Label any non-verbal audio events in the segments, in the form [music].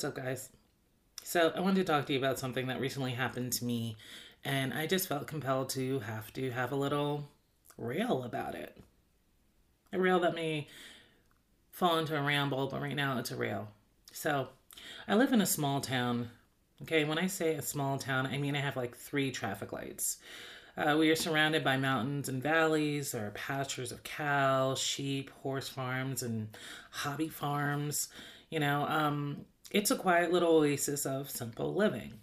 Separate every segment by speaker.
Speaker 1: What's up, guys? So, I wanted to talk to you about something that recently happened to me, and I just felt compelled to have to have a little rail about it. A rail that may fall into a ramble, but right now it's a rail. So, I live in a small town. Okay, when I say a small town, I mean I have like three traffic lights. Uh, we are surrounded by mountains and valleys. There are pastures of cows, sheep, horse farms, and hobby farms. You know, um, it's a quiet little oasis of simple living.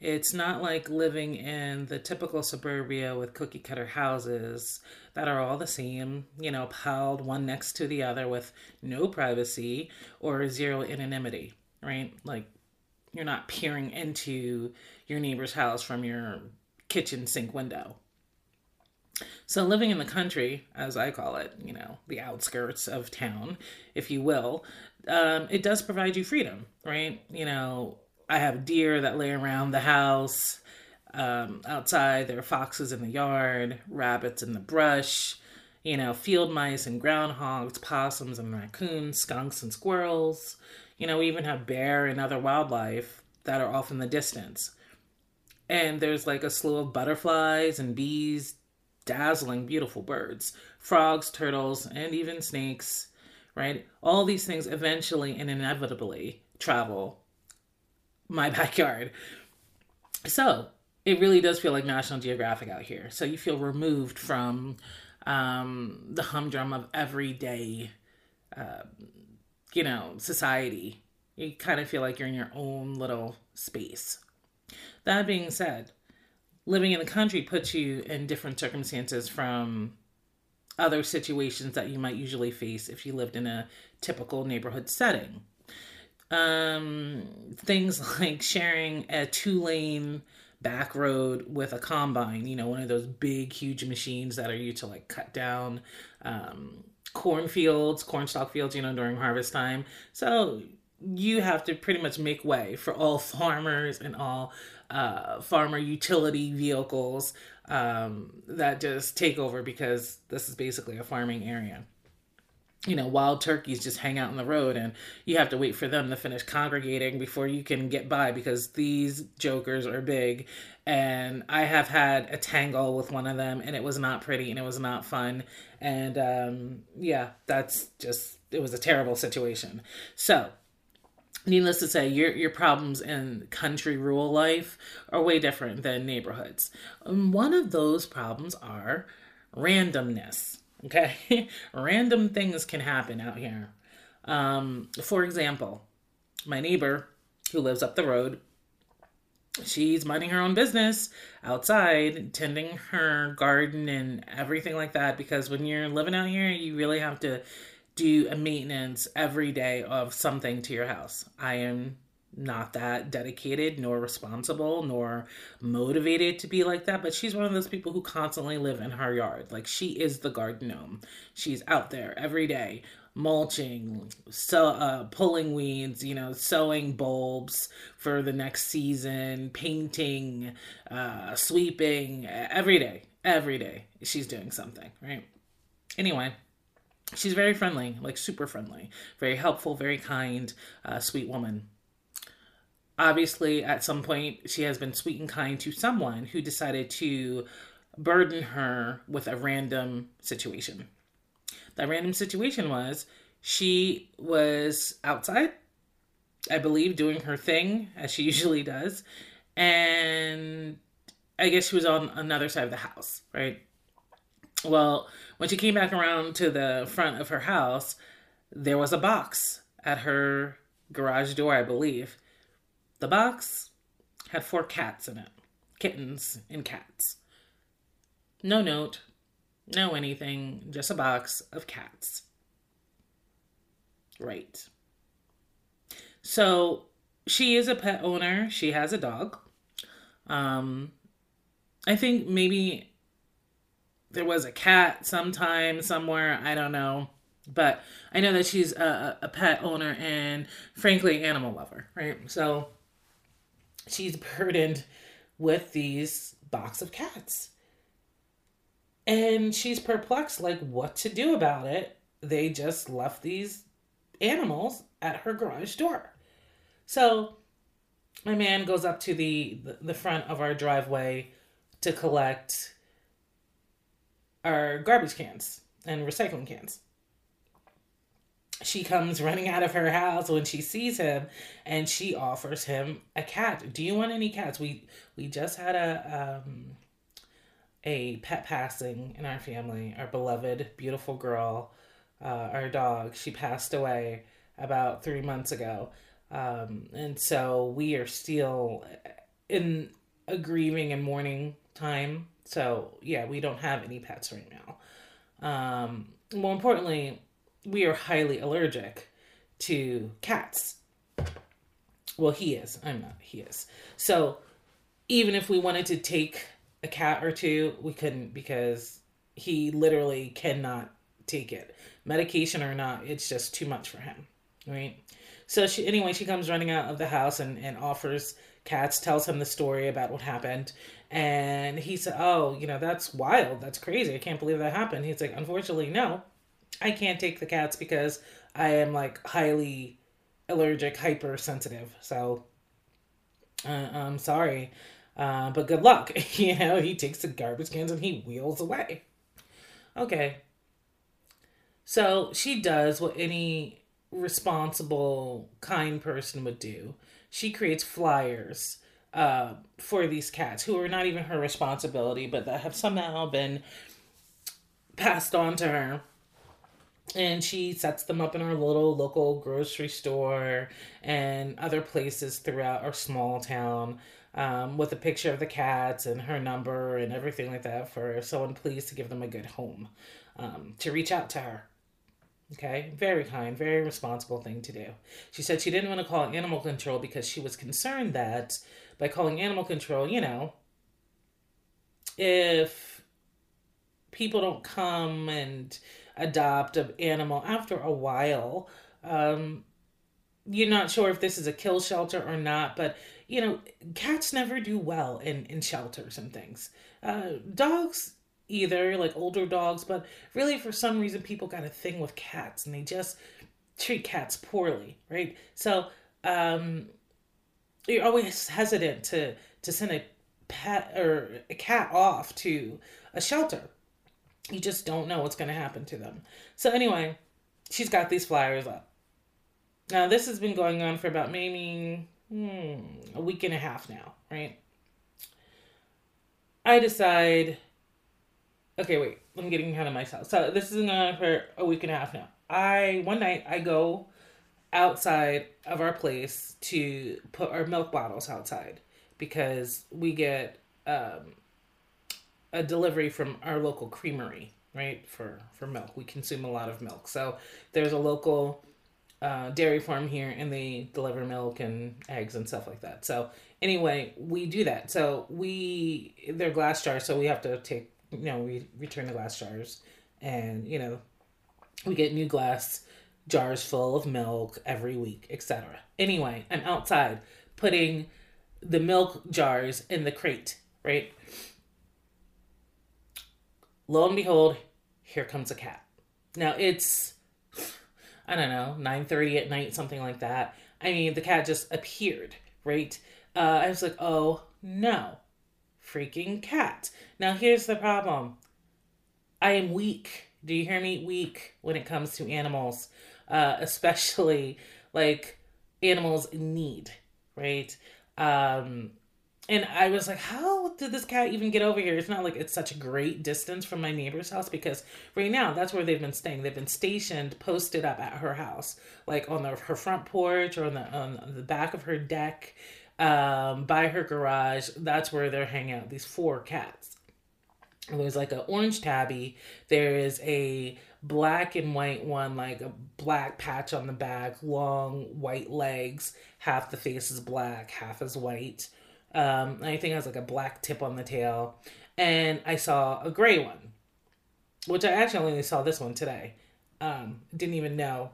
Speaker 1: It's not like living in the typical suburbia with cookie cutter houses that are all the same, you know, piled one next to the other with no privacy or zero anonymity, right? Like you're not peering into your neighbor's house from your kitchen sink window. So, living in the country, as I call it, you know, the outskirts of town, if you will, um, it does provide you freedom, right? You know, I have deer that lay around the house. Um, outside, there are foxes in the yard, rabbits in the brush, you know, field mice and groundhogs, possums and raccoons, skunks and squirrels. You know, we even have bear and other wildlife that are off in the distance. And there's like a slew of butterflies and bees, dazzling, beautiful birds, frogs, turtles, and even snakes, right? All these things eventually and inevitably travel my [laughs] backyard. So it really does feel like National Geographic out here. So you feel removed from um, the humdrum of everyday, uh, you know, society. You kind of feel like you're in your own little space. That being said, living in the country puts you in different circumstances from other situations that you might usually face if you lived in a typical neighborhood setting. Um, things [laughs] like sharing a two lane back road with a combine, you know, one of those big, huge machines that are used to like cut down um, cornfields, cornstalk fields, you know, during harvest time. So you have to pretty much make way for all [laughs] farmers and all uh, farmer utility vehicles um, that just take over because this is basically a farming area. You know, wild turkeys just hang out in the road, and you have to wait for them to finish congregating before you can get by because these jokers are big. And I have had a tangle with one of them, and it was not pretty and it was not fun. And um, yeah, that's just, it was a terrible situation. So, needless to say, your your problems in country rural life are way different than neighborhoods. And one of those problems are randomness. Okay, [laughs] random things can happen out here. Um, for example, my neighbor who lives up the road, she's minding her own business outside, tending her garden and everything like that. Because when you're living out here, you really have to do a maintenance every day of something to your house. I am not that dedicated nor responsible nor motivated to be like that but she's one of those people who constantly live in her yard. Like she is the garden gnome. She's out there every day mulching so uh pulling weeds you know sowing bulbs for the next season painting uh sweeping every day every day she's doing something right? Anyway she's very friendly, like super friendly, very helpful, very kind, uh, sweet woman. Obviously, at some point, she has been sweet and kind to someone who decided to burden her with a random situation. That random situation was she was outside, I believe, doing her thing as she [laughs] usually does, and I guess she was on another side of the house, right? Well, when she came back around to the front of her house, there was a box at her garage door, I believe. The box had four cats in it kittens and cats. No note, no anything, just a box of cats. Right. So she is a pet owner, she has a dog. Um, I think maybe there was a cat sometime somewhere. I don't know. But I know that she's a, a pet owner and, frankly, animal lover, right? So she's burdened with these box of cats. And she's perplexed, like, what to do about it. They just left these animals at her garage door. So my man goes up to the the front of our driveway to collect our garbage cans and recycling cans. She comes running out of her house when she sees him and she offers him a cat. Do you want any cats? We we just had a um a pet passing in our family. Our beloved beautiful girl, uh, our dog, she passed away about 3 months ago. Um, and so we are still in a grieving and mourning time. So yeah, we don't have any pets right now. Um, more importantly, we are highly allergic to cats. Well, he is. I'm not. He is. So even if we wanted to take a cat or two, we couldn't because he literally cannot take it. Medication or not, it's just too much for him. Right? So she anyway, she comes running out of the house and, and offers cats, tells him the story about what happened. And he said, Oh, you know, that's wild. That's crazy. I can't believe that happened. He's like, Unfortunately, no. I can't take the cats because I am like highly allergic, hypersensitive. So uh, I'm sorry. Uh, but good luck. [laughs] you know, he takes the garbage cans and he wheels away. Okay. So she does what any responsible, kind person would do. She creates flyers uh, for these cats who are not even her responsibility, but that have somehow been passed on to her. And she sets them up in her little local grocery store and other places throughout our small town um, with a picture of the cats and her number and everything like that for someone pleased to give them a good home um, to reach out to her. Okay, very kind, very responsible thing to do. She said she didn't want to call animal control because she was concerned that by calling animal control, you know, if people don't come and adopt an animal after a while, um, you're not sure if this is a kill shelter or not, but you know, cats never do well in, in shelters and things. Uh, dogs either, like older dogs, but really for some reason people got a thing with cats and they just treat cats poorly, right? So um, you're always hesitant to to send a pet or a cat off to a shelter. You just don't know what's going to happen to them. So anyway, she's got these flyers up. Now this has been going on for about maybe hmm, a week and a half now, right? I decide okay, wait, I'm getting ahead of myself. So this is going on for a week and a half now. I one night I go outside of our place to put our milk bottles outside because we get um, a delivery from our local creamery, right? For for milk, we consume a lot of milk. So there's a local uh, dairy farm here, and they deliver milk and eggs and stuff like that. So anyway, we do that. So we they're glass jars, so we have to take you know, we return the glass jars and, you know, we get new glass jars full of milk every week, etc. Anyway, I'm outside putting the milk jars in the crate, right? Lo and behold, here comes a cat. Now it's I don't know, 9:30 at night, something like that. I mean, the cat just appeared, right? Uh, I was like, "Oh, no freaking cat. Now, here's the problem I am weak. Do you hear me? Weak when it comes to animals, uh, [laughs] especially like animals in need, right? Um, and I was like, how did this cat even get over here? It's not like it's such a great distance from my neighbor's house because right now that's where they've been staying. They've been stationed, posted up at her house, like on the, her front porch or on the on the back of her deck um, by her garage. That's where they're hanging out. These four cats. There's like an orange tabby. There is a black and white one, like a black patch on the back, long white legs. Half the face is black, half is white. Um, I think it has like a black tip on the tail. And I saw a gray one, which I actually only saw this one today. Um, didn't even know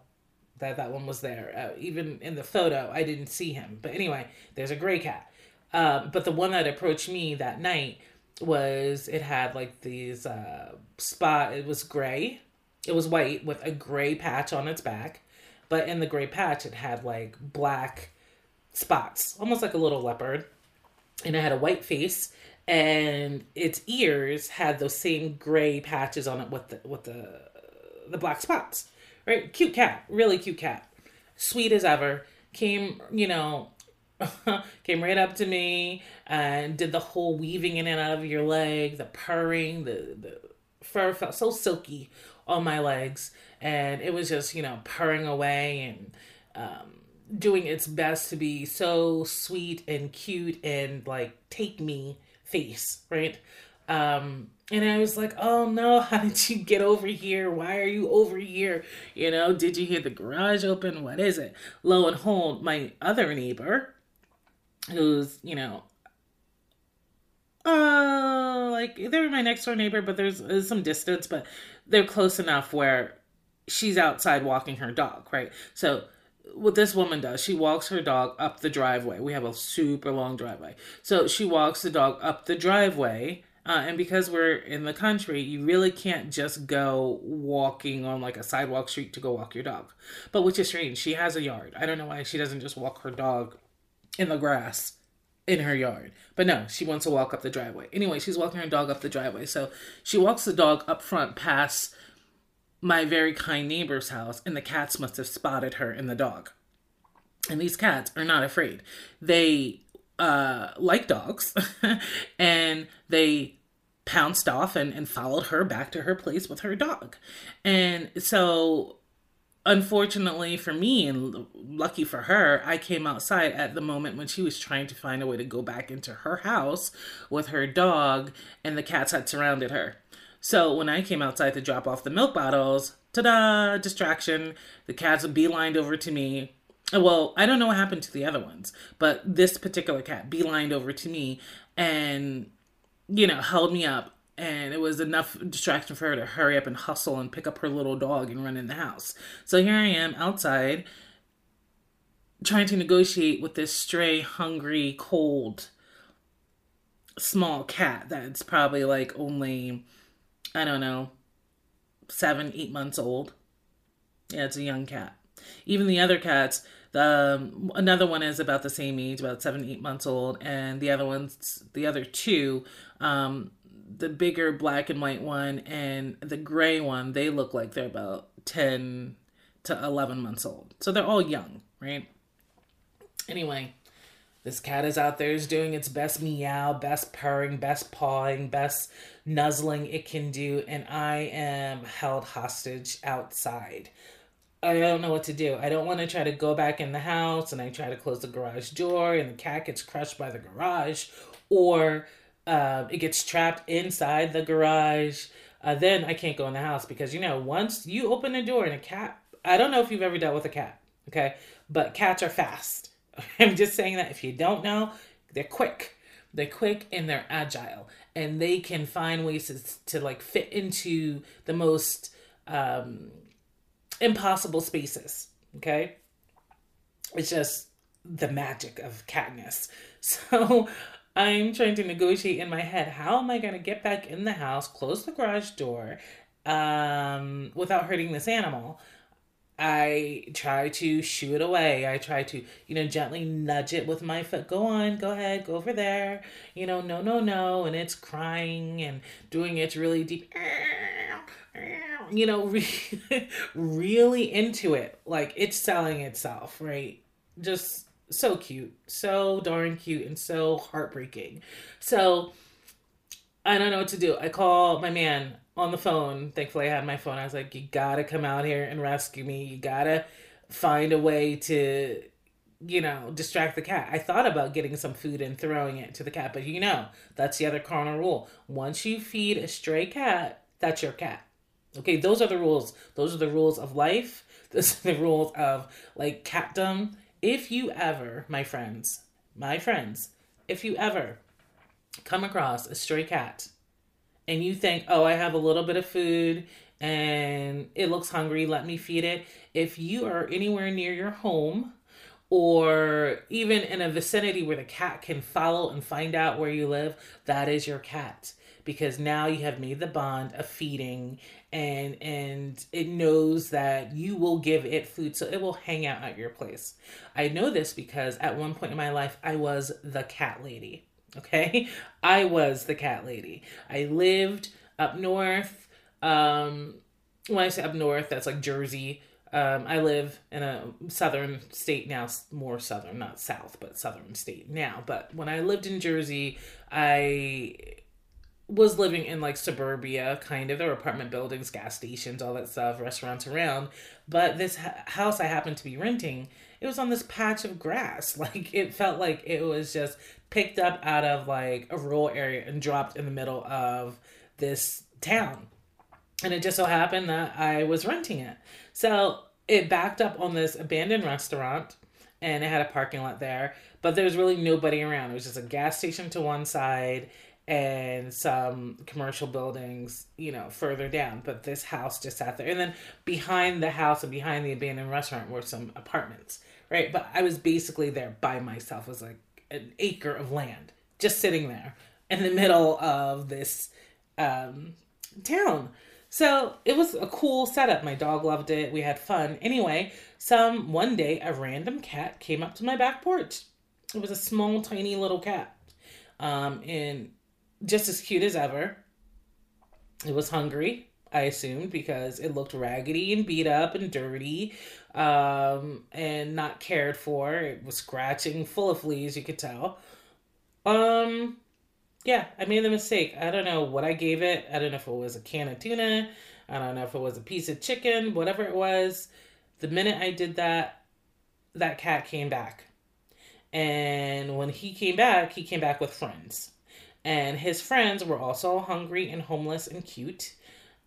Speaker 1: that that one was there. Uh, even in the photo, I didn't see him. But anyway, there's a gray cat. Um, but the one that approached me that night was it had like these uh, spot. It was gray. It was white with a gray patch on its back, but in the gray patch, it had like black spots, almost like a little leopard. And it had a white face and its ears had those same gray patches on it with the with the the black spots. Right? Cute cat, really cute cat. Sweet as ever. Came, you know, [laughs] came right up to me and did the whole weaving in and out of your leg, the purring, the the fur felt so silky on my legs, and it was just you know purring away and um, doing its best to be so sweet and cute and like take me face, right? Um, and I was like, oh no, [laughs] how did you get over here? Why are you over here? You know, did you hear the garage open? What is it? Lo and behold, my other neighbor, who's, you know, uh, like they're my next door neighbor, but there's, there's some distance, but they're close enough where she's outside walking her dog, right? So what this woman does, she walks her dog up the driveway. We have a super long driveway. So she walks the dog up the driveway. Uh, and because we're in the country, you really can't just go walking on like a sidewalk street to go walk your dog. But which is strange. She has a yard. I don't know why she doesn't just walk her dog in the grass in her yard. But no, she wants to walk up the driveway. Anyway, she's walking her dog up the driveway. So she walks the dog up front past my very kind neighbor's house, and the cats must have spotted her and the dog. And these cats are not afraid. They uh, like dogs, [laughs] and they pounced off and, and followed her back to her place with her dog. And so unfortunately for me and lucky for her, I came outside at the moment when she was trying to find a way to go back into her house with her dog, and the cats had surrounded her. So when I came outside to drop off the milk bottles, ta-da, distraction. The cats beelined over to me. Well, I don't know what happened to the other ones, but this particular cat beelined over to me and, you know, held me up. And it was enough distraction for her to hurry up and hustle and pick up her little dog and run in the house. So here I am outside trying to negotiate with this stray, hungry, cold, small cat that's probably like only I don't know, seven, eight months old. Yeah, it's a young cat. Even the other cats, the um, another one is about the same age, about seven, eight months old, and the other ones, the other two, um, the bigger black and white one and the gray one, they look like they're about ten to eleven months old. So they're all young, right? Anyway, this cat is out there is doing its best meow, best purring, best pawing, best nuzzling it can do, and I am held hostage outside. I don't know what to do. I don't want to try to go back in the house and I try to close the garage door and the cat gets crushed by the garage or uh, it gets trapped inside the garage. Uh, then I can't go in the house because, you know, once you open the door and a cat, I don't know if you've ever dealt with a cat, okay? But cats are fast [laughs] I'm just saying that if you don't know, they're quick. They're quick and they're agile, and they can find ways to, to like fit into the most um, impossible spaces. Okay, it's just the magic of catness. [laughs] So I'm trying to negotiate in my head how am I going to get back in the house, close the garage door um, without hurting this animal. I try to shoo it away. I try to, you know, gently nudge it with my foot. Go on, go ahead, go over there. You know, no, no, no. And it's crying and doing its really deep, you know, really, [laughs] really into it. Like it's selling itself, right? Just so cute, so darn cute, and so heartbreaking. So I don't know what to do. I call my man on the phone. Thankfully, I had my phone. I was like, you gotta come out here and rescue me. You gotta find a way to, you know, distract the cat. I thought about getting some food and throwing it to the cat, but you know, that's the other cardinal rule. Once you feed a stray cat, that's your cat. Okay, those are the rules. Those are the rules of life. [laughs] Those are the rules of like catdom. If you ever, my friends, my friends, if you ever come across a stray cat and you think, oh, I have a little bit of food and it looks hungry, let me feed it. If you are anywhere near your home or even in a vicinity where the cat can follow and find out where you live, that is your cat because now you have made the bond of feeding and and it knows that you will give it food so it will hang out at your place. I know this because at one point in my life I was the cat lady. Okay? [laughs] I was the cat lady. I lived up north um when I say up north that's like Jersey um, I live in a southern state now, more southern, not south, but southern state now. But when I lived in Jersey, I was living in like suburbia, kind of. There were apartment buildings, gas stations, all that stuff, restaurants around. But this ha- house I happened to be renting, it was on this patch of grass. [laughs] Like it felt like it was just picked up out of like a rural area and dropped in the middle of this town. And it just so happened that I was renting it. So it backed up on this abandoned restaurant and it had a parking lot there, but there was really nobody around. It was just a gas station to one side and some commercial buildings, you know, further down. But this house just sat there. And then behind the house and behind the abandoned restaurant were some apartments, right? But I was basically there by myself. It was like an acre of land just sitting there in the middle of this um, town. So it was a cool setup. My dog loved it. We had fun. Anyway, some one day a random cat came up to my back porch. It was a small, tiny little cat. Um, and just as cute as ever. It was hungry, I assumed, because it looked raggedy and beat up and dirty um, and not cared for. It was scratching, full of fleas, you could tell. Um, yeah, I made the mistake. I don't know what I gave it. I don't know if it was a can of tuna. I don't know if it was a piece of chicken, whatever it was. The minute I did that, that cat came back. And when he came back, he came back with friends. And his friends were also hungry and homeless and cute.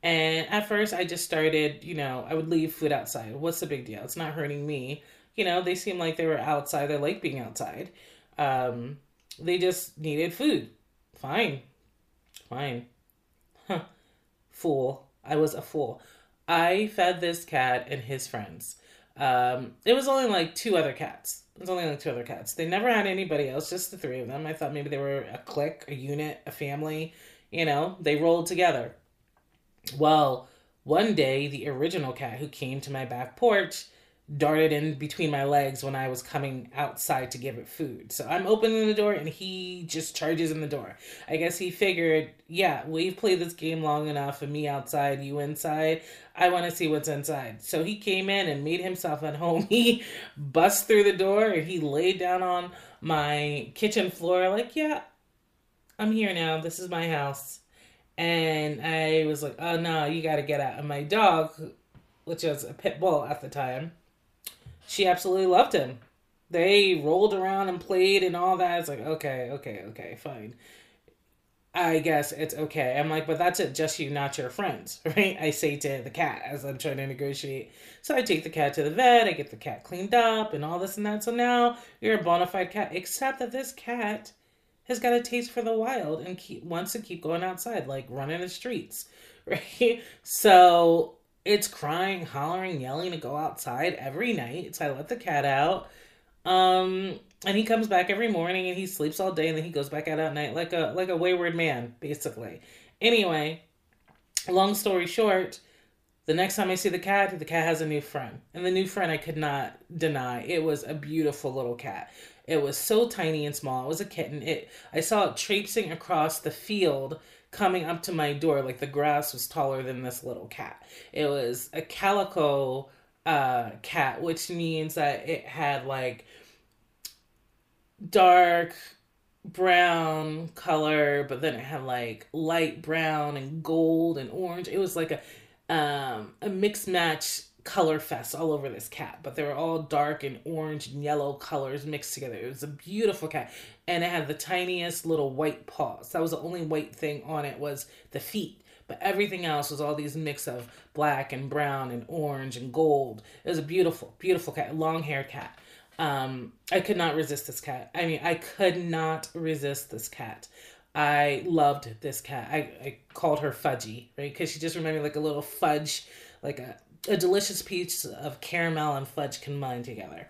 Speaker 1: And at first, I just started, you know, I would leave food outside. What's the big deal? It's not hurting me. You know, they seemed like they were outside. They like being outside. Um, they just needed food. Fine. Fine. Huh. Fool. I was a fool. I fed this cat and his friends. Um, it was only like two other cats. It was only like two other cats. They never had anybody else, just the three of them. I thought maybe they were a clique, a unit, a family. You know, they rolled together. Well, one day, the original cat who came to my back porch darted in between my legs when I was coming outside to give it food. So I'm opening the door and he just charges in the door. I guess he figured, yeah, we've played this game long enough and me outside, you inside. I want to see what's inside. So he came in and made himself at home. [laughs] He bust through the door he laid down on my kitchen floor like, yeah, I'm here now. This is my house. And I was like, oh no, you got to get out. And my dog, which was a pit bull at the time, she absolutely loved him. They rolled around and played and all that. It's like, okay, okay, okay, fine. I guess it's okay. I'm like, but that's it, just you, not your friends, [laughs] right? I say to the cat as I'm trying to negotiate. So I take the cat to the vet, I get the cat cleaned up and all this and that. So now you're a bona fide cat, except that this cat has got a taste for the wild and keep, wants to keep going outside, like running the streets, [laughs] right? So it's crying, hollering, yelling to go outside every night. So I let the cat out. Um, and he comes back every morning and he sleeps all day and then he goes back out at night like a like a wayward man, basically. Anyway, long story short, the next time I see the cat, the cat has a new friend. And the new friend I could not deny. It was a beautiful little cat. It was so tiny and small. It was a kitten. It I saw it traipsing across the field coming up to my door. Like the grass was taller than this little cat. It was a calico uh, cat, which means that it had like dark brown color, but then it had like light brown and gold and orange. It was like a um, a mixed match color fest all over this cat, but they were all dark and orange and yellow colors mixed together. It was a beautiful cat, and it had the tiniest little white paws. That was the only white thing on it was the feet, but everything else was all these mix of black and brown and orange and gold. It was a beautiful, beautiful cat, long haired cat. Um, I could not resist this cat. I mean, I could not resist this cat. I loved this cat. I, I called her Fudgy, right? Because she just reminded me like a little fudge, like a a delicious piece of caramel and fudge combined together.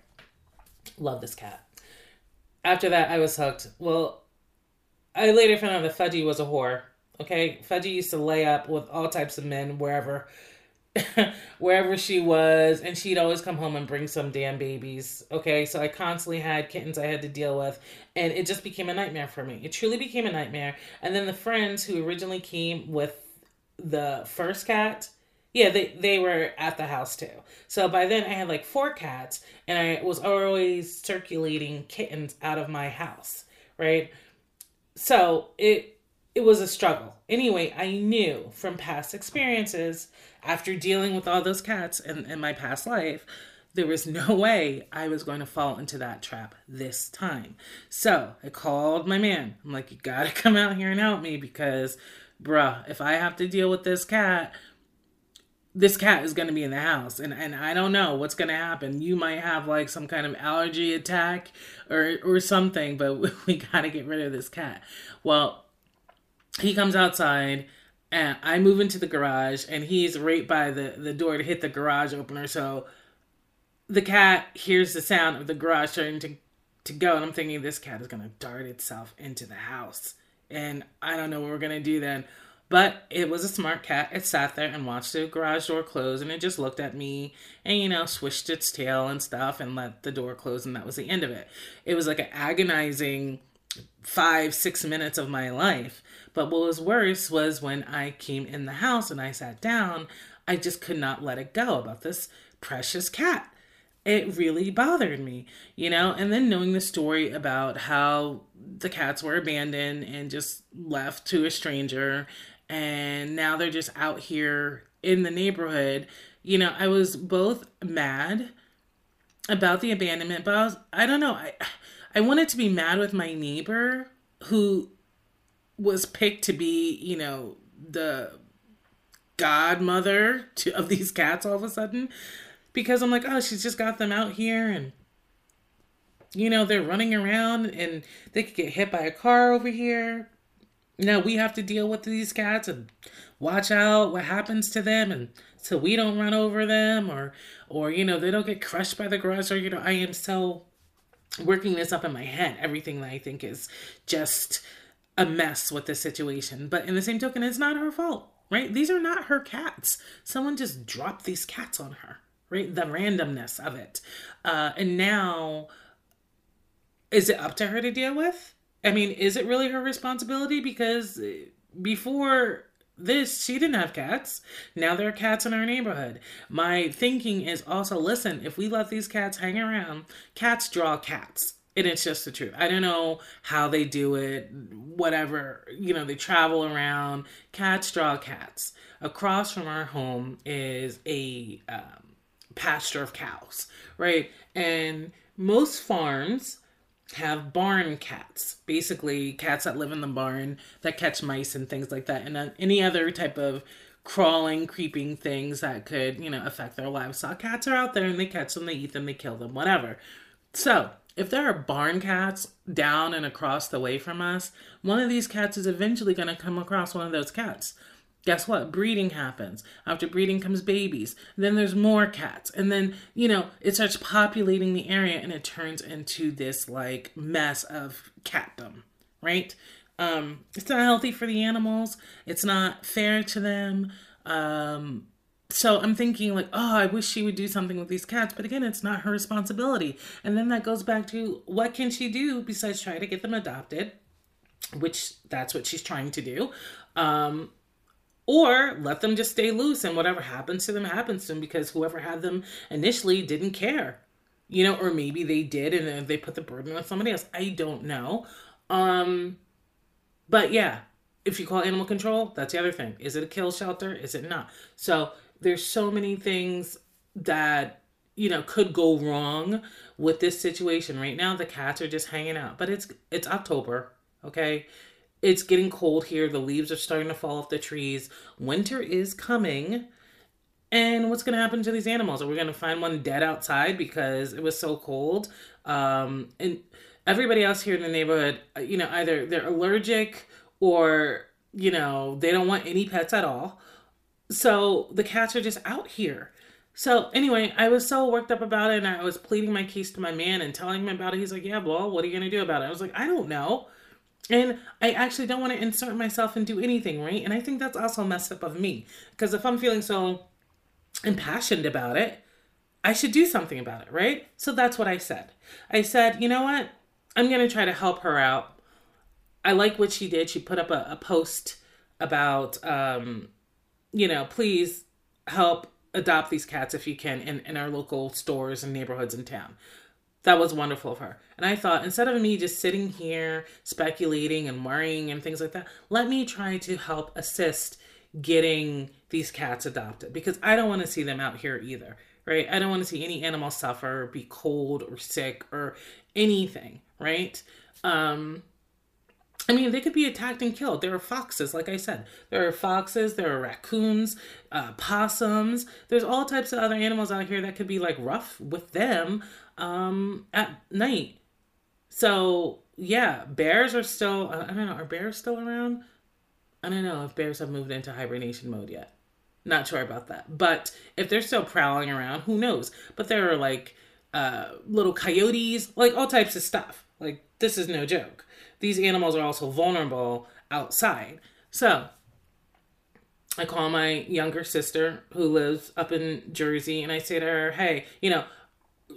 Speaker 1: Love this cat. After that, I was hooked. Well, I later found out that Fudgy was a whore. Okay, Fudgy used to lay up with all types of men wherever [laughs] wherever she was, and she'd always come home and bring some damn babies. Okay, so I constantly had kittens I had to deal with, and it just became a nightmare for me. It truly became a nightmare. And then the friends who originally came with the first cat, yeah, they they were at the house too. So by then I had like four cats, and I was always circulating kittens out of my house, right? So it it was a struggle. Anyway, I knew from past experiences after dealing with all those cats in, in my past life, there was no [laughs] way I was going to fall into that trap this time. So I called my man. I'm like, you gotta [laughs] come out here and help me because, bruh, if I have to deal with this cat, this cat is going to be in the house and, and i don't know what's going to happen you might have like some kind of allergy attack or or something but [laughs] we got to get rid of this cat well he comes outside and I move into the garage and he's right by the, the door to hit the garage opener. So the cat hears the sound of the garage starting to, to go. And I'm thinking this cat is going to dart itself into the house. And I don't know what we're going to do then. But it was a smart cat. It sat there and watched the garage door close and it just looked at me and, you know, swished its tail and stuff and let the door close. And that was the end of it. It was like an agonizing five, six minutes of my life. But what was worse was when I came in the house and I sat down, I just could not let it go about this precious cat. It really bothered me, you know? And then knowing the story about how the cats were abandoned and just left to a stranger, and now they're just out here in the neighborhood, you know, I was both mad about the abandonment, but I was, I don't know, I I wanted to be mad with my neighbor who was picked to be, you know, the godmother to, of these cats all of a sudden because I'm like, oh, she's just got them out here and you know, they're running around and they could get hit by a car over here. Now we have to deal with these cats and watch out what happens to them and so we don't run over them or or you know, they don't get crushed by the garage or you know, I am so working this up in my head, everything that I think is just a mess with the situation. But in the same token, it's not her fault, right? These are not her cats. Someone just dropped these cats on her, right? The randomness of it. Uh, and now, is it up to her to deal with? I mean, is it really her responsibility? Because before this, she didn't have cats. Now there are cats in our neighborhood. My thinking is also listen, if we let these cats hang around, cats draw cats. And it's just the truth. I don't know how they do it, whatever. You know, they travel around. Cats draw cats. Across from our home is a um, pasture of cows, right? And most farms have barn cats, basically cats that live in the barn that catch mice and things like that, and uh, any other type of crawling, creeping things that could, you know, affect their livestock. Cats are out there and they catch them, they eat them, they kill them, whatever. So, if there are barn cats down and across the way from us, one of these cats is eventually going to come across one of those cats guess what? Breeding happens. After breeding comes babies. Then there's more cats. And then, you know, it starts populating the area and it turns into this like mess of catdom, right? Um, it's not healthy for the animals. It's not fair to them. Um, so I'm thinking like, oh, I wish she would do something with these cats, but again, it's not her responsibility. And then that goes back to what can she do besides try to get them adopted, which that's what she's trying to do. Um, or let them just stay loose and whatever happens to them happens to them because whoever had them initially didn't care you know or maybe they did and then they put the burden on somebody else. I don't know. Um but yeah if you call animal control that's the other thing. Is it a kill shelter? Is it not? So there's so many things that you know could go wrong with this situation. Right now the cats are just hanging out but it's it's october okay it's getting cold here. The leaves are starting to fall off the trees. Winter is coming. And what's going to happen to these animals? Are we going to find one dead outside because it was so cold? Um, and everybody else here in the neighborhood, uh, you know, either they're allergic or, you know, they don't want any pets at all. So the cats are just out here. So anyway, I was so worked up about it and I was pleading my case to my man and telling him about it. He's like, yeah, well, what are you going to do about it? I was like, I don't know And I actually don't want to insert myself and do anything, right? And I think that's also messed up of me. Because if I'm feeling so impassioned about it, I should do something about it, right? So that's what I said. I said, you know what? I'm going to try to help her out. I like what she did. She put up a, a post about, um, you know, please help adopt these cats if you can in, in our local stores and neighborhoods in town. That was wonderful of her. And I thought, instead of me just sitting here speculating and worrying and things like that, let me try to help assist getting these cats adopted because I don't want to see them out here either, right? I don't want to see any animal suffer, be cold or sick or anything, right? Um, I mean, they could be attacked and killed. There are foxes, like I said. There are foxes, there are raccoons, uh, possums. There's all types of other animals out here that could be like rough with them um, at night. So, yeah, bears are still, I don't know, are bears still around? I don't know if bears have moved into hibernation mode yet. Not sure about that. But if they're still prowling around, who knows? But there are like uh, little coyotes, like all types of stuff. Like, this is no joke these animals are also vulnerable outside. So I call my younger sister who lives up in Jersey and I say to her, hey, you know,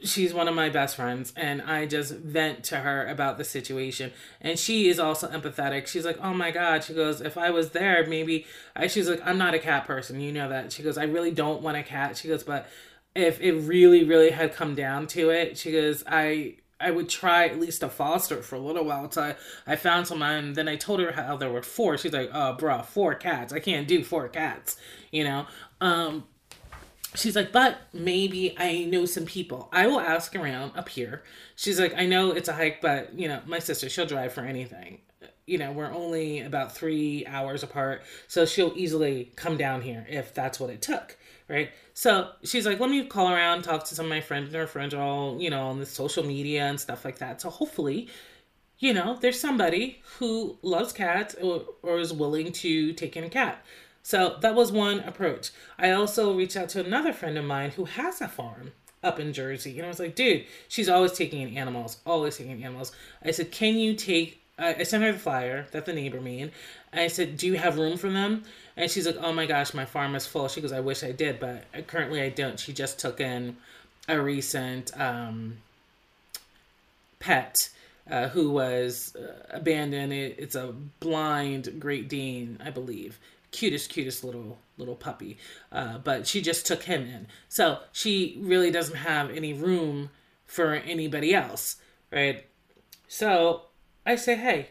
Speaker 1: she's one of my best friends and I just vent to her about the situation and she is also empathetic. She's like, "Oh my god." She goes, "If I was there, maybe I she's like, "I'm not a cat person. You know that." She goes, "I really don't want a cat." She goes, "But if it really really had come down to it, she goes, I I would try at least to foster for a little while until I, I found someone. And then I told her how there were four. She's like, oh, bro, four cats. I can't do four cats, you know? Um, she's like, but maybe I know some people. I will ask around up here. She's like, I know it's a hike, but, you know, my sister, she'll drive for anything. You know, we're only about three hours apart. So she'll easily come down here if that's what it took right? So she's like, let me call around, talk to some of my friends, and her friends all, you know, on the social media and stuff like that. So hopefully, you know, there's somebody who loves cats or, or is willing to take in a cat. So that was one approach. I also reached out to another friend of mine who has a farm up in Jersey. And I was like, dude, she's always taking in animals, always taking in animals. I said, can you take, I sent her the flyer that the neighbor made. I said, do you have room for them? And she's like, oh my gosh, my farm is full. She goes, I wish I did, but currently I don't. She just took in a recent um, pet uh, who was uh, abandoned. It, it's a blind Great Dane, I believe. Cutest, cutest little little puppy. Uh, but she just took him in. So she really doesn't have any room for anybody else, right? So I say, hey,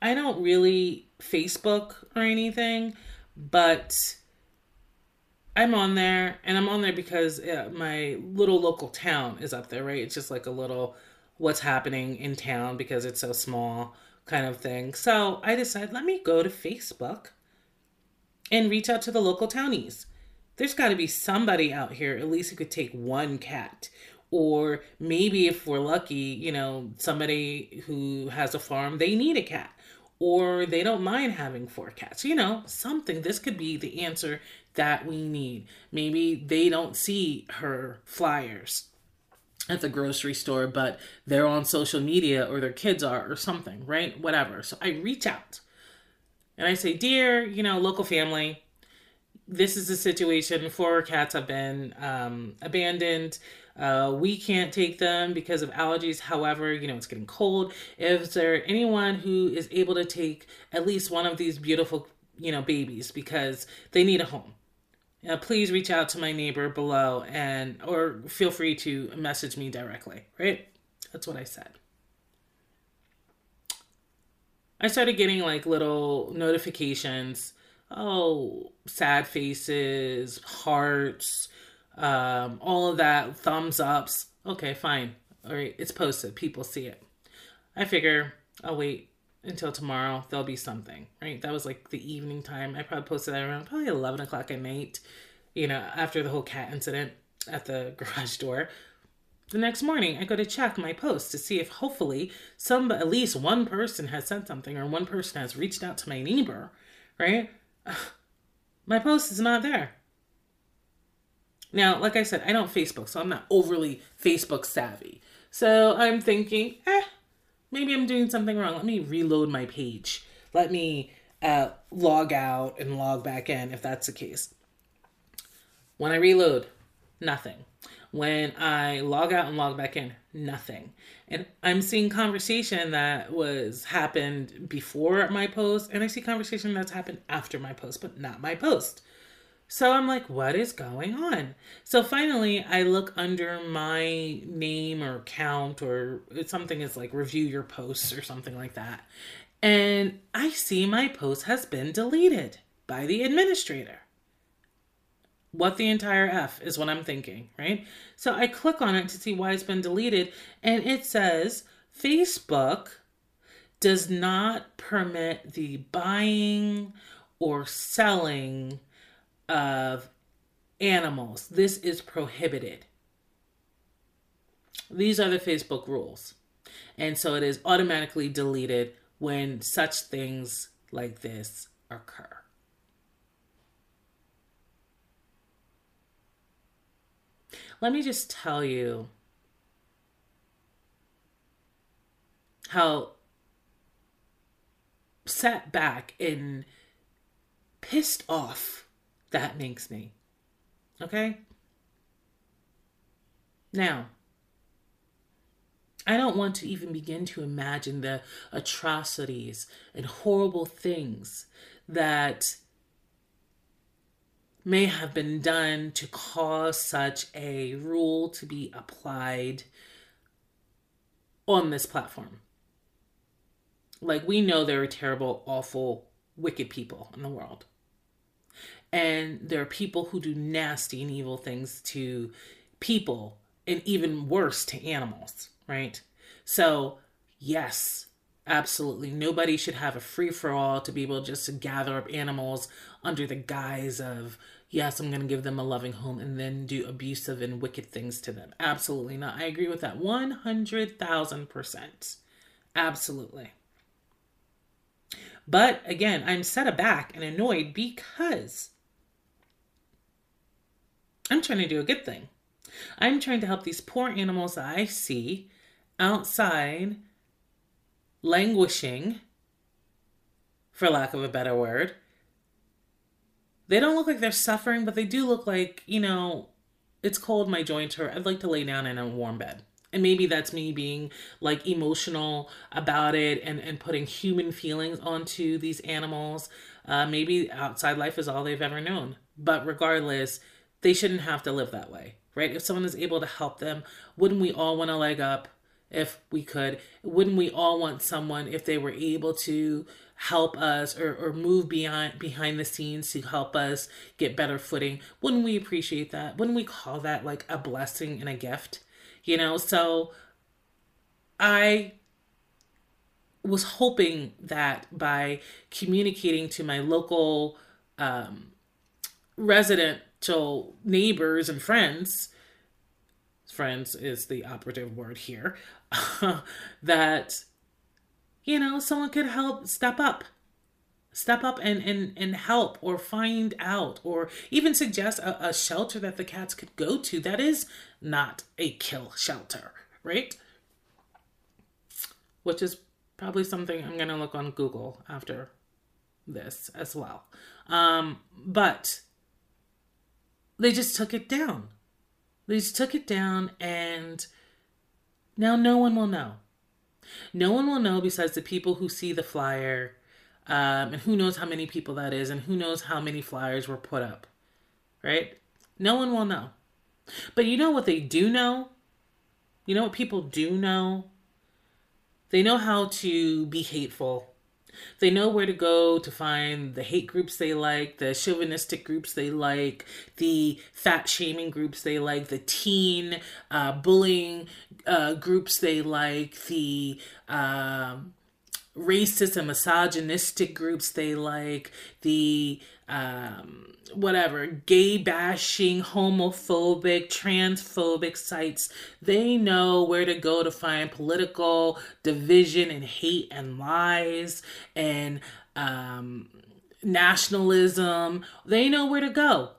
Speaker 1: I don't really Facebook or anything, but I'm on there and I'm on there because uh, my little local town is up there, right? It's just like a little what's happening in town because it's so small kind of thing. So I decided, let me go to Facebook and reach out to the local townies. There's got to be somebody out here, at least who could take one cat. Or maybe if we're lucky, you know, somebody who has a farm, they need a cat or they don't mind having four cats. You know, something. This could be the answer that we need. Maybe they don't see her flyers at the grocery store, but they're on social media or their kids are or something, right? Whatever. So I reach out and I say, Dear, you know, local family, this is the situation. Four cats have been um, abandoned. Uh, we can't take them because of allergies. However, you know, it's getting cold. Is there anyone who is able to take at least one of these beautiful, you know, babies because they need a home? Uh, please reach out to my neighbor below and or feel free to message me directly, right? That's what I said. I started getting like little notifications. Oh, sad faces, hearts, um, all of that, thumbs ups. Okay, fine. All right, it's posted. People see it. I figure I'll wait until tomorrow. There'll be something, right? That was like the evening time. I probably posted that around probably 11 o'clock at night, you know, after the whole cat incident at the [laughs] garage door. The next morning, I go to check my post to see if hopefully some, at least one person has said something or one person has reached out to my neighbor, right? [sighs] My post is not there. Now, like I said, I don't Facebook, so I'm not overly Facebook savvy. So I'm thinking, eh, maybe I'm doing something wrong. Let me reload my page. Let me uh, log out and log back in if that's the case. When I reload, nothing. When I log out and log back in, nothing. And I'm seeing conversation that was happened before my post, and I see conversation that's happened after my post, but not my post. So I'm like, what is going on? So finally, I look under my name or account, or something is like review your posts or something like that. And I see my post has been deleted by the administrator. What the entire F is what I'm thinking, right? So I click on it to see why it's been deleted, and it says Facebook does not permit the buying or selling of animals. This is prohibited. These are the Facebook rules. And so it is automatically deleted when such things like this occur. Let me just tell you how set back and pissed off that makes me. Okay? Now, I don't want to even begin to imagine the atrocities and horrible things that may have been done to cause such a rule to be applied on this platform. Like, we know there are terrible, awful, wicked people in the world and there are people who do nasty and evil things to people and even worse to animals, right? So, yes, absolutely. Nobody should have a free for all to be able just to gather up animals under the guise of, yes, I'm going to give them a loving home and then do abusive and wicked things to them. Absolutely not. I agree with that 100,000%. Absolutely. But again, I'm set aback and annoyed because I'm trying to do a good thing. I'm trying to help these poor animals that I see outside languishing, for lack of a better word. They don't look like they're suffering, but they do look like, you know, it's cold, my joints hurt. I'd like to lay down in a warm bed. And maybe that's me being like emotional about it and, and putting human feelings onto these animals. Uh, maybe outside life is all they've ever known. But regardless, they shouldn't have to live that way, right? If someone is able to help them, wouldn't we all want a leg up if we could? Wouldn't we all want someone if they were able to help us or, or move beyond behind the scenes to help us get better footing? Wouldn't we appreciate that? Wouldn't we call that like a blessing and a gift? You know, so I was hoping that by communicating to my local um, resident to neighbors and friends friends is the operative word here [laughs] that you know someone could help step up. Step up and and and help or find out or even suggest a, a shelter that the cats could go to that is not a kill shelter right? Which is probably something i'm going to look on google after this as well. Um but they just took it down. They just took it down, and now no one will know. No one will know besides the people who see the flyer, um, and who knows how many people that is, and who knows how many flyers were put up, right? No one will know. But you know what they do know? You know what people do know? They know how to be hateful they know where to go to find the hate groups they like, the chauvinistic groups they like, the fat shaming groups they like, the teen uh, bullying uh, groups they like, the um, racist and misogynistic groups they like, the um, whatever, gay bashing, homophobic, transphobic sites, they know where to go to find political division and hate and lies and um, nationalism. They know where to go.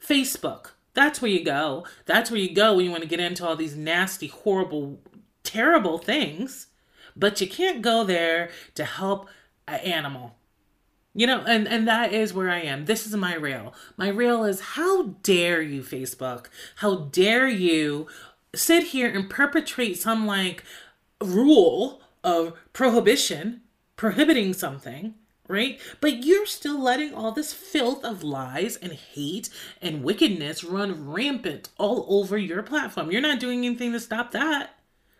Speaker 1: Facebook. That's where you go. That's where you go when you want to get into all these nasty, horrible, terrible things. But you can't go there to help an animal. You know, and and that is where I am. This is my rail. My rail is how dare you Facebook? How dare you sit here and perpetrate some like rule of prohibition, prohibiting something, right? But you're still letting all this filth of lies and hate and wickedness run rampant all over your platform. You're not doing anything to stop that.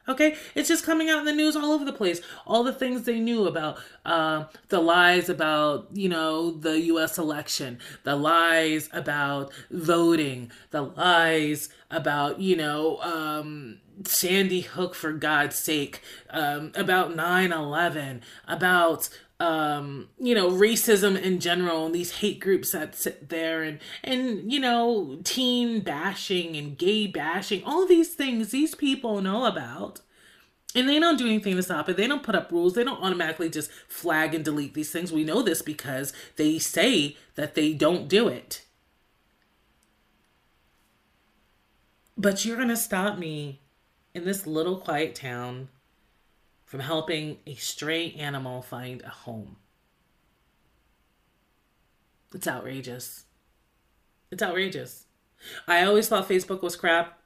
Speaker 1: Okay, it's just coming out in the news all over the place. All the things they knew about uh, the lies about, you know, the U.S. election, the lies about voting, the lies about, you know, um, Sandy Hook, for God's sake, um, about 9 11, about um you know racism in general and these hate groups that sit there and and you know teen bashing and gay bashing all these things these people know about. And they don't do anything to stop it. They don't put up rules. They don't automatically just flag and delete these things. We know this because they say that they don't do it. But you're going to stop me in this little quiet town from helping a stray animal find a home. It's outrageous. It's outrageous. I always thought Facebook was crap.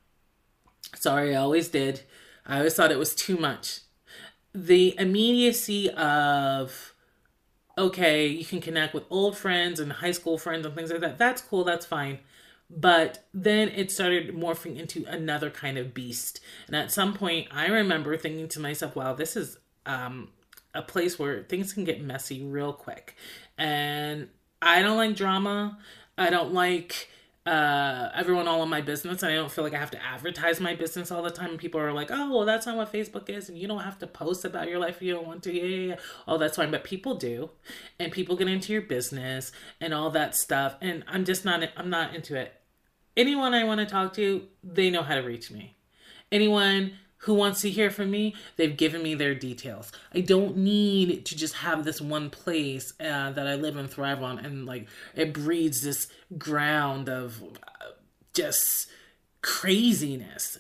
Speaker 1: Sorry, I always did. I always thought it was too much. The immediacy of, okay, you can connect with old friends and high school friends and things like that. That's cool. That's fine. But then it started morphing into another kind of beast. And at some point, I remember thinking to myself, wow, this is um, a place where things can get messy real quick. And I don't like drama. I don't like uh, everyone all in my business. I don't feel like I have to advertise my business all the time. People are like, oh, well, that's not what Facebook is. And you don't have to post about your life if you don't want to. Yeah, yeah, yeah. Oh, that's fine. But people do. And people get into your business and all that stuff. And I'm just not, I'm not into it anyone I want to talk to, they know how to reach me. Anyone who wants to hear from me, they've given me their details. I don't need to just have this one place uh, that I live and thrive on, and like it breeds this ground of uh, just craziness,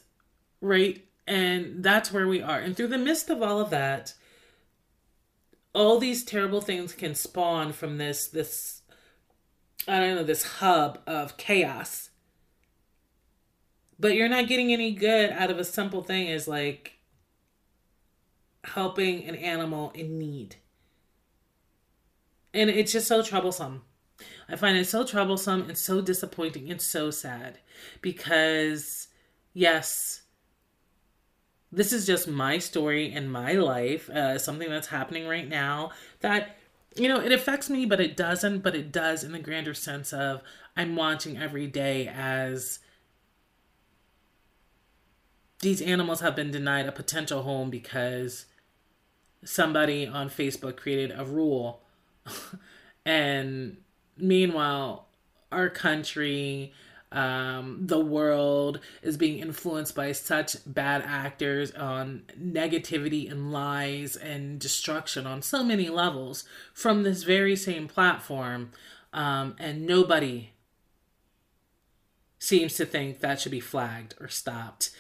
Speaker 1: right? And that's where we are. And through the midst of all of that, all these terrible things can spawn from this this I don't know this hub of chaos but you're not getting any good out of a simple thing as like helping an animal in need. And it's just so troublesome. I find it so troublesome and so disappointing and so sad because, yes, this is just my story and my life, uh, something that's happening right now that, you know, it affects me, but it doesn't, but it does in the grander sense of I'm watching every day as these animals have been denied a potential home because somebody on Facebook created a rule. [laughs] and meanwhile, our country, um, the world is being influenced by such bad actors on negativity and lies and destruction on so many levels from this very same platform. Um, and nobody seems to think that should be flagged or stopped.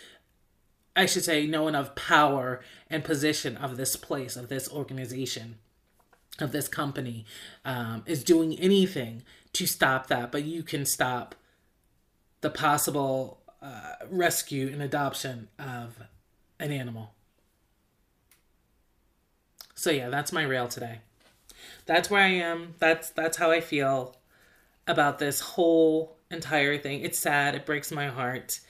Speaker 1: I should say, no one of power and position of this place, of this organization, of this company, um, is doing anything to stop that. But you can stop the possible uh, rescue and adoption of an animal. So yeah, that's my rail today. That's where I am. That's that's how I feel about this whole entire thing. It's sad. It breaks my heart.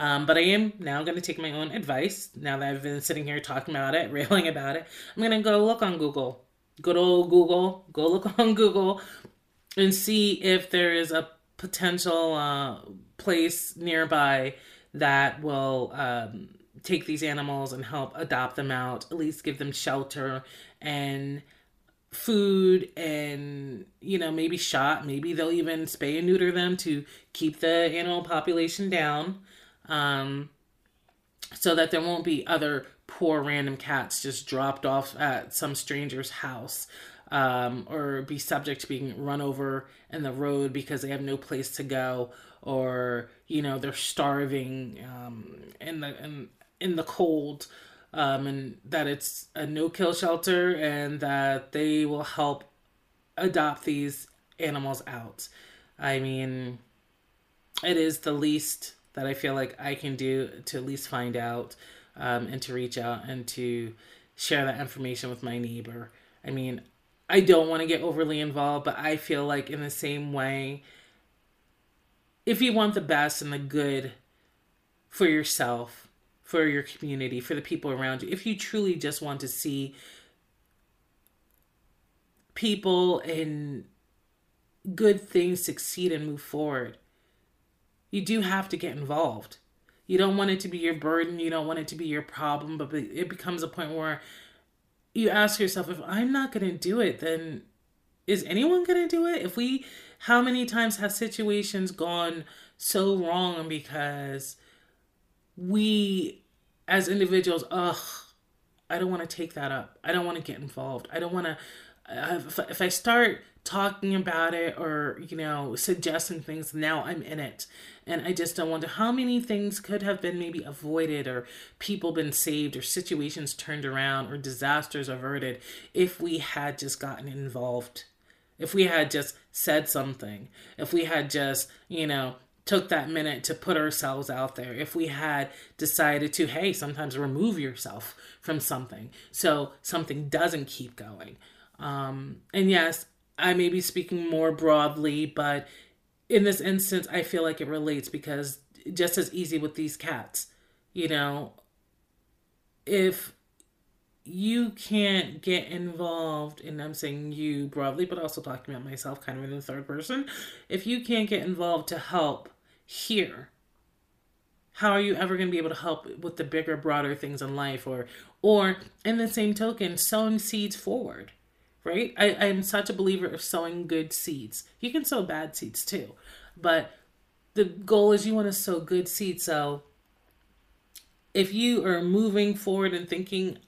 Speaker 1: Um, but I am now going to take my own advice. Now that I've been sitting here talking about it, [laughs] railing about it, I'm going to go look on Google. Good old Google. Go look [laughs] on Google and see if there is a potential uh, place nearby that will um, take these animals and help adopt them out, at least give them shelter and food and you know maybe shot maybe they'll even spay and neuter them to keep the animal population down um, so that there won't be other poor random cats just dropped off at some stranger's house um, or be subject to being run over in the road because they have no place to go or you know they're starving um, in the in, in the cold um, and that it's a no kill shelter and that they will help adopt these animals out. I mean, it is the least that I feel like I can do to at least find out um, and to reach out and to share that information with my neighbor. I mean, I don't want to get overly involved, but I feel like in the same way, if you want the best and the good for yourself, for your community, for the people around you, if you truly just want to see people and good things succeed and move forward, you do have to get involved. You don't want it to be your burden, you don't want it to be your problem, but it becomes a point where you ask yourself if I'm not going to do it, then is anyone going to do it? If we, how many times have situations gone so wrong because we as individuals, ugh, I don't want to take that up. I don't want to get involved. I don't want to, if, I start talking about it or, you know, suggesting things, now I'm in it. And I just don't wonder how many things could have been maybe avoided or people been saved or situations turned around or disasters averted if we had just gotten involved. If we had just said something, if we had just, you know, took that minute to put ourselves out there, if we had decided to, hey, sometimes remove yourself from something so something doesn't keep going. Um, and yes, I may be speaking more broadly, but in this instance, I feel like it relates because just as easy with these cats, you know, if you can't get involved, and I'm saying you broadly, but also talking about myself kind of in the third person, if you can't get involved to help here, how are you ever going to be able to help with the bigger, broader things in life? Or, or in the same token, sowing seeds forward right? I, I'm such a believer of sowing good seeds. You can sow bad seeds too, but the goal is you want to sow good seeds. So if you are moving forward and thinking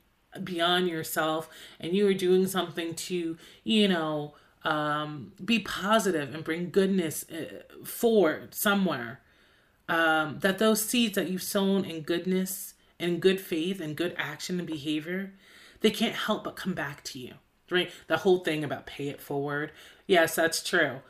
Speaker 1: beyond yourself and you are doing something to, you know, um, be positive and bring goodness uh, forward somewhere, um, that those seeds that you've sown in goodness and good faith and good action and behavior, they can't help but come back to you right? The whole thing about pay it forward. Yes, that's true.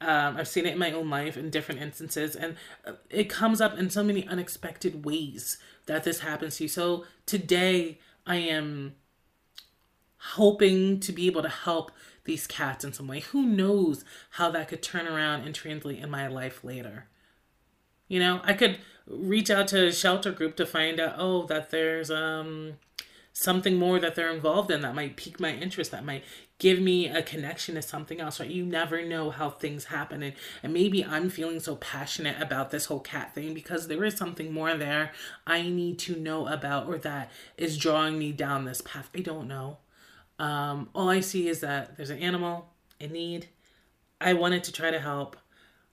Speaker 1: Um, I've seen it in my own life in different instances, and uh, it comes up in so many unexpected ways that this happens to you. So today, I am hoping to be able to help these cats in some way. Who knows how that could turn around and translate in my life later? You know, I could reach out to a shelter group to find out, oh, that there's um something more that they're involved in that might pique my interest, that might give me a connection to something else, right? You never know how things happen. And, and maybe I'm feeling so passionate about this whole cat thing because there is something more there I need to know about or that is drawing me down this path. I don't know. Um, all I see is that there's an animal in need. I wanted to try to help.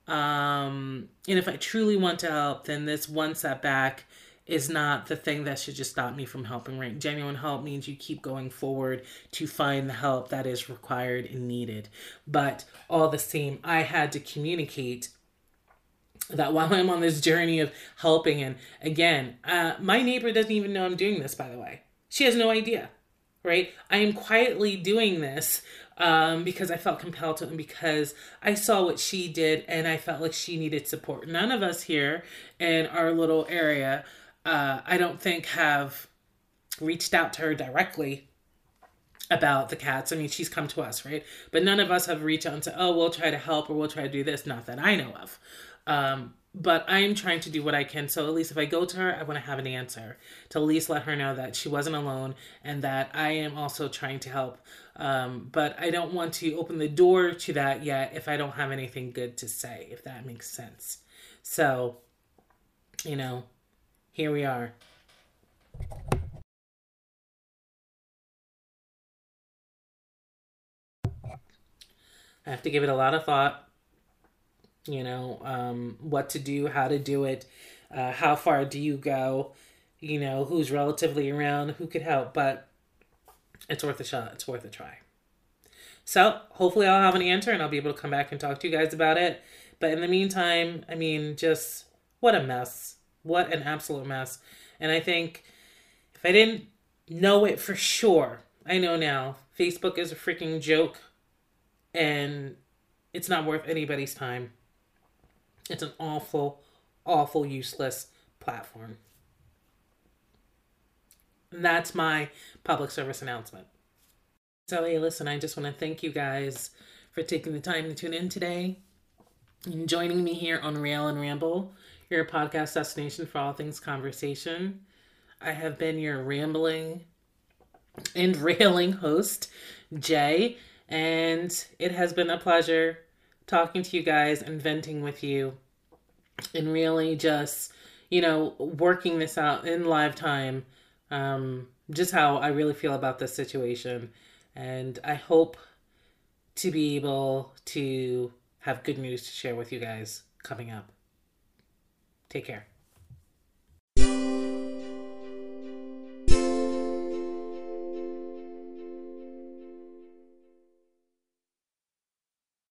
Speaker 1: Um, and if I truly want to help, then this one setback is not the thing that should just stop me from helping, right? Genuine help means you keep going forward to find the help that is required and needed. But all the same, I had to communicate that while I'm on this journey of helping, and again, uh, my neighbor doesn't even know I'm doing this, by the way. She has no idea, right? I am quietly doing this um, because I felt compelled to and because I saw what she did and I felt like she needed support. None of us here in our little area uh, I don't think have reached out to her directly about the cats. I mean, she's come to us, right? But none of us have reached out and said, oh, we'll try to help or we'll try to do this. Not that I know of. Um, but I'm trying to do what I can. So at least if I go to her, I want to have an answer to at least let her know that she wasn't alone and that I am also trying to help. Um, but I don't want to open the door to that yet if I don't have anything good to say, if that makes sense. So, you know, here we are. I have to give it a lot of thought, you know, um, what to do, how to do it, uh, how far do you go, you know, who's relatively around, who could help, but it's worth a shot, it's worth a try. So hopefully I'll have an answer and I'll be able to come back and talk to you guys about it. But in the meantime, I mean, just what a mess what an absolute mess. And I think if I didn't know it for sure. I know now. Facebook is a freaking joke and it's not worth anybody's time. It's an awful, awful, useless platform. And that's my public service announcement. So, hey, listen, I just want to thank you guys for taking the time to tune in today and joining me here on Rail and Ramble, your podcast destination for all things conversation. I have been your rambling and [laughs] railing host, Jay, and it has been a pleasure talking to you guys and venting with you and really just, you know, working this out in live time. Um, just how I really feel about this situation. And I hope to be able to have good news to share with you guys coming up. Take care.